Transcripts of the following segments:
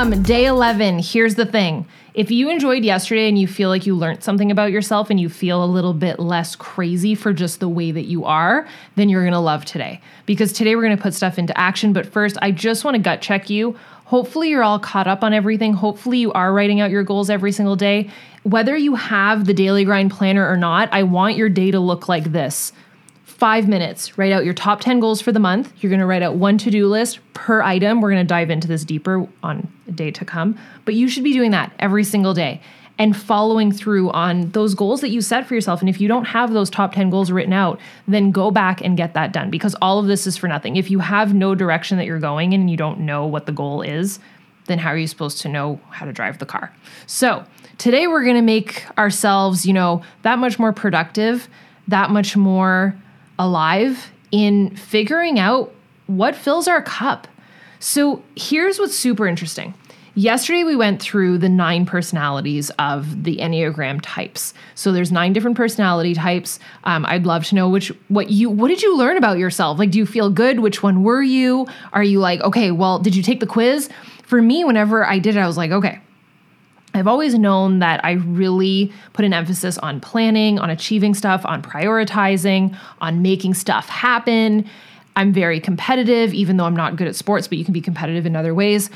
Welcome, day 11. Here's the thing. If you enjoyed yesterday and you feel like you learned something about yourself and you feel a little bit less crazy for just the way that you are, then you're gonna love today. Because today we're gonna put stuff into action. But first, I just wanna gut check you. Hopefully, you're all caught up on everything. Hopefully, you are writing out your goals every single day. Whether you have the daily grind planner or not, I want your day to look like this five minutes. Write out your top 10 goals for the month. You're going to write out one to do list per item. We're going to dive into this deeper on a day to come, but you should be doing that every single day and following through on those goals that you set for yourself. And if you don't have those top 10 goals written out, then go back and get that done because all of this is for nothing. If you have no direction that you're going in and you don't know what the goal is, then how are you supposed to know how to drive the car? So, today we're going to make ourselves, you know, that much more productive, that much more alive in figuring out what fills our cup. So here's what's super interesting. Yesterday we went through the nine personalities of the Enneagram types. So there's nine different personality types. Um, I'd love to know which what you what did you learn about yourself? Like, do you feel good? Which one were you? Are you like okay? Well, did you take the quiz? For me, whenever I did it, I was like, okay, I've always known that I really put an emphasis on planning, on achieving stuff, on prioritizing, on making stuff happen. I'm very competitive, even though I'm not good at sports, but you can be competitive in other ways.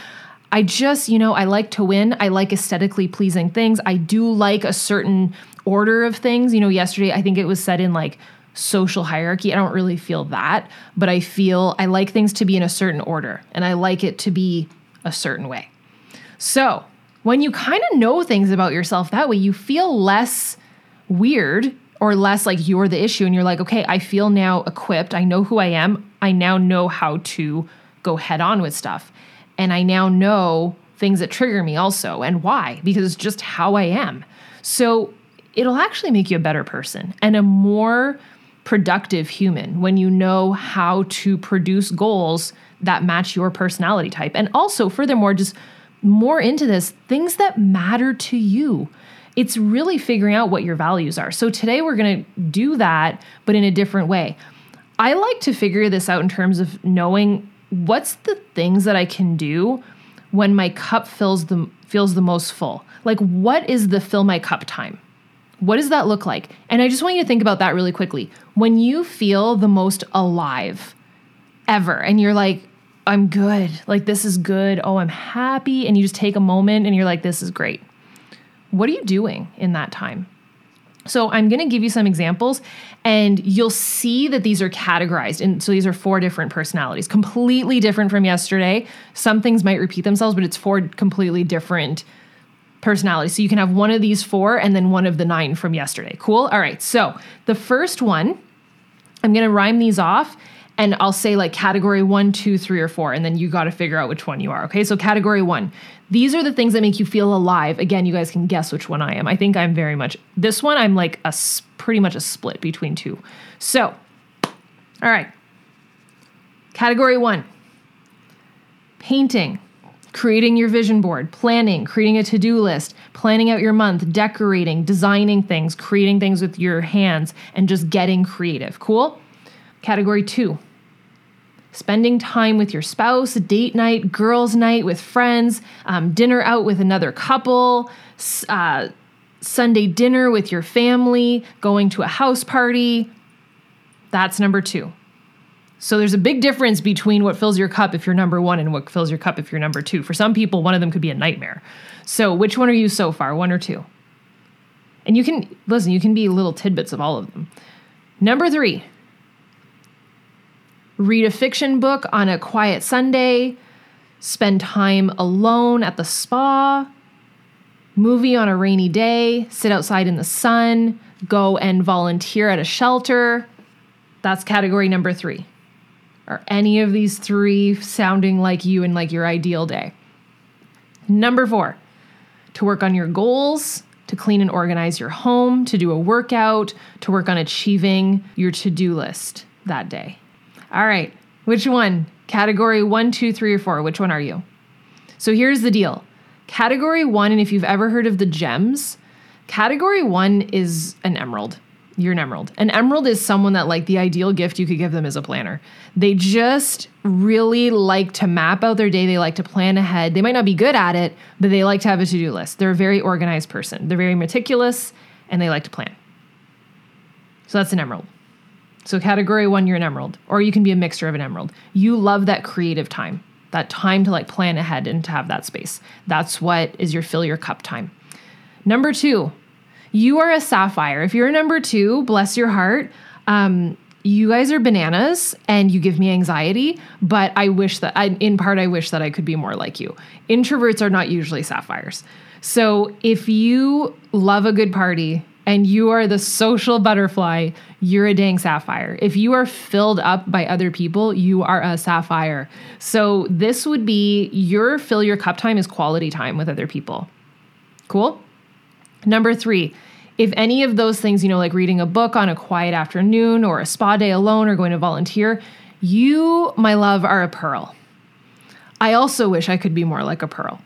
I just, you know, I like to win. I like aesthetically pleasing things. I do like a certain order of things. You know, yesterday I think it was said in like social hierarchy. I don't really feel that, but I feel I like things to be in a certain order and I like it to be a certain way. So, when you kind of know things about yourself that way, you feel less weird or less like you're the issue. And you're like, okay, I feel now equipped. I know who I am. I now know how to go head on with stuff. And I now know things that trigger me also and why, because it's just how I am. So it'll actually make you a better person and a more productive human when you know how to produce goals that match your personality type. And also, furthermore, just more into this things that matter to you. It's really figuring out what your values are. So today we're going to do that, but in a different way. I like to figure this out in terms of knowing what's the things that I can do when my cup fills the feels the most full. Like what is the fill my cup time? What does that look like? And I just want you to think about that really quickly. When you feel the most alive ever and you're like I'm good. Like, this is good. Oh, I'm happy. And you just take a moment and you're like, this is great. What are you doing in that time? So, I'm going to give you some examples and you'll see that these are categorized. And so, these are four different personalities, completely different from yesterday. Some things might repeat themselves, but it's four completely different personalities. So, you can have one of these four and then one of the nine from yesterday. Cool? All right. So, the first one, I'm going to rhyme these off and I'll say like category one, two, three, or four, and then you got to figure out which one you are. Okay, so category one, these are the things that make you feel alive. Again, you guys can guess which one I am. I think I'm very much this one. I'm like a pretty much a split between two. So, all right, category one, painting. Creating your vision board, planning, creating a to do list, planning out your month, decorating, designing things, creating things with your hands, and just getting creative. Cool? Category two, spending time with your spouse, date night, girls' night with friends, um, dinner out with another couple, uh, Sunday dinner with your family, going to a house party. That's number two. So there's a big difference between what fills your cup if you're number one and what fills your cup if you're number two. For some people, one of them could be a nightmare. So which one are you so far, one or two? And you can, listen, you can be little tidbits of all of them. Number three, read a fiction book on a quiet Sunday, spend time alone at the spa, movie on a rainy day, sit outside in the sun, go and volunteer at a shelter. That's category number three. Are any of these three sounding like you and like your ideal day? Number four, to work on your goals, to clean and organize your home, to do a workout, to work on achieving your to do list that day. All right. Which one? Category one, two, three, or four. Which one are you? So here's the deal. Category one, and if you've ever heard of the gems, category one is an emerald. You're an emerald. An emerald is someone that, like, the ideal gift you could give them is a planner. They just really like to map out their day. They like to plan ahead. They might not be good at it, but they like to have a to do list. They're a very organized person. They're very meticulous and they like to plan. So that's an emerald. So, category one, you're an emerald, or you can be a mixture of an emerald. You love that creative time, that time to like plan ahead and to have that space. That's what is your fill your cup time. Number two, you are a sapphire. If you're a number two, bless your heart. Um, you guys are bananas and you give me anxiety, but I wish that, I, in part, I wish that I could be more like you. Introverts are not usually sapphires. So if you love a good party and you are the social butterfly, you're a dang sapphire. If you are filled up by other people, you are a sapphire. So this would be your fill your cup time is quality time with other people. Cool? Number three, if any of those things, you know, like reading a book on a quiet afternoon or a spa day alone or going to volunteer, you, my love, are a pearl. I also wish I could be more like a pearl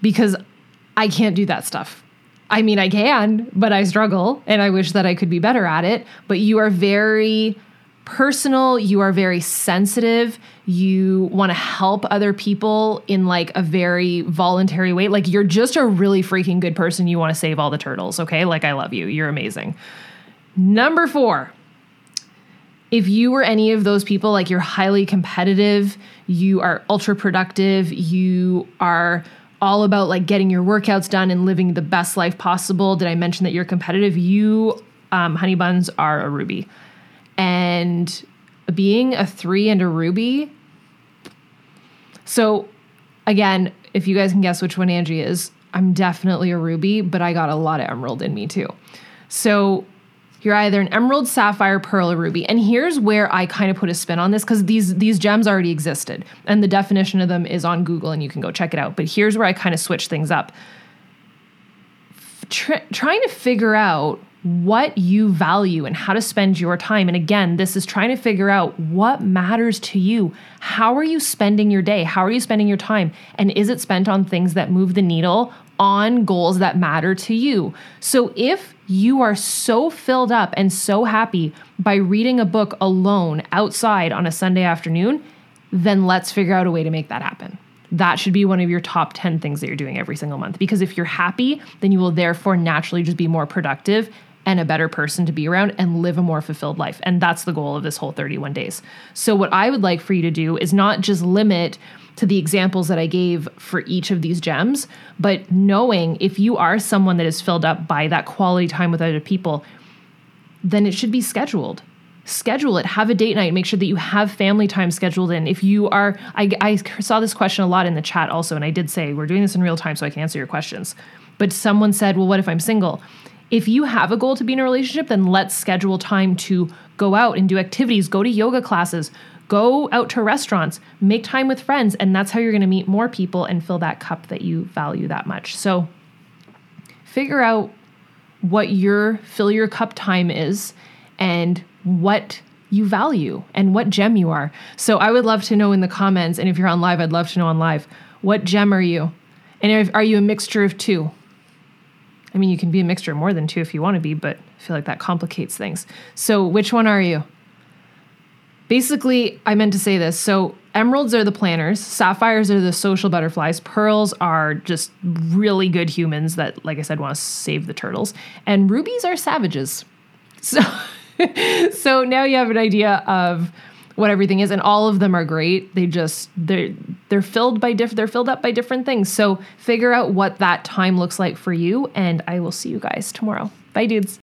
because I can't do that stuff. I mean, I can, but I struggle and I wish that I could be better at it. But you are very personal, you are very sensitive, you want to help other people in like a very voluntary way. Like you're just a really freaking good person. You want to save all the turtles, okay? Like I love you. You're amazing. Number 4. If you were any of those people like you're highly competitive, you are ultra productive, you are all about like getting your workouts done and living the best life possible. Did I mention that you're competitive? You, um, honey buns, are a ruby. And being a three and a ruby. So, again, if you guys can guess which one Angie is, I'm definitely a ruby, but I got a lot of emerald in me too. So, you're either an emerald, sapphire, pearl, or ruby. And here's where I kind of put a spin on this because these these gems already existed, and the definition of them is on Google, and you can go check it out. But here's where I kind of switch things up. Tr- trying to figure out what you value and how to spend your time. And again, this is trying to figure out what matters to you. How are you spending your day? How are you spending your time? And is it spent on things that move the needle on goals that matter to you? So if you are so filled up and so happy by reading a book alone outside on a Sunday afternoon, then let's figure out a way to make that happen. That should be one of your top 10 things that you're doing every single month. Because if you're happy, then you will therefore naturally just be more productive and a better person to be around and live a more fulfilled life. And that's the goal of this whole 31 days. So, what I would like for you to do is not just limit to the examples that I gave for each of these gems, but knowing if you are someone that is filled up by that quality time with other people, then it should be scheduled. Schedule it, have a date night, make sure that you have family time scheduled in. If you are, I, I saw this question a lot in the chat also, and I did say we're doing this in real time so I can answer your questions. But someone said, well, what if I'm single? If you have a goal to be in a relationship, then let's schedule time to go out and do activities, go to yoga classes, go out to restaurants, make time with friends, and that's how you're going to meet more people and fill that cup that you value that much. So figure out what your fill your cup time is and what you value and what gem you are. So I would love to know in the comments, and if you're on live, I'd love to know on live, what gem are you? And if, are you a mixture of two? I mean, you can be a mixture of more than two if you want to be, but I feel like that complicates things. So, which one are you? Basically, I meant to say this. So, emeralds are the planners, sapphires are the social butterflies, pearls are just really good humans that, like I said, want to save the turtles, and rubies are savages. So, so now you have an idea of what everything is and all of them are great they just they're they're filled by diff they're filled up by different things. So figure out what that time looks like for you and i will see you guys tomorrow. Bye dudes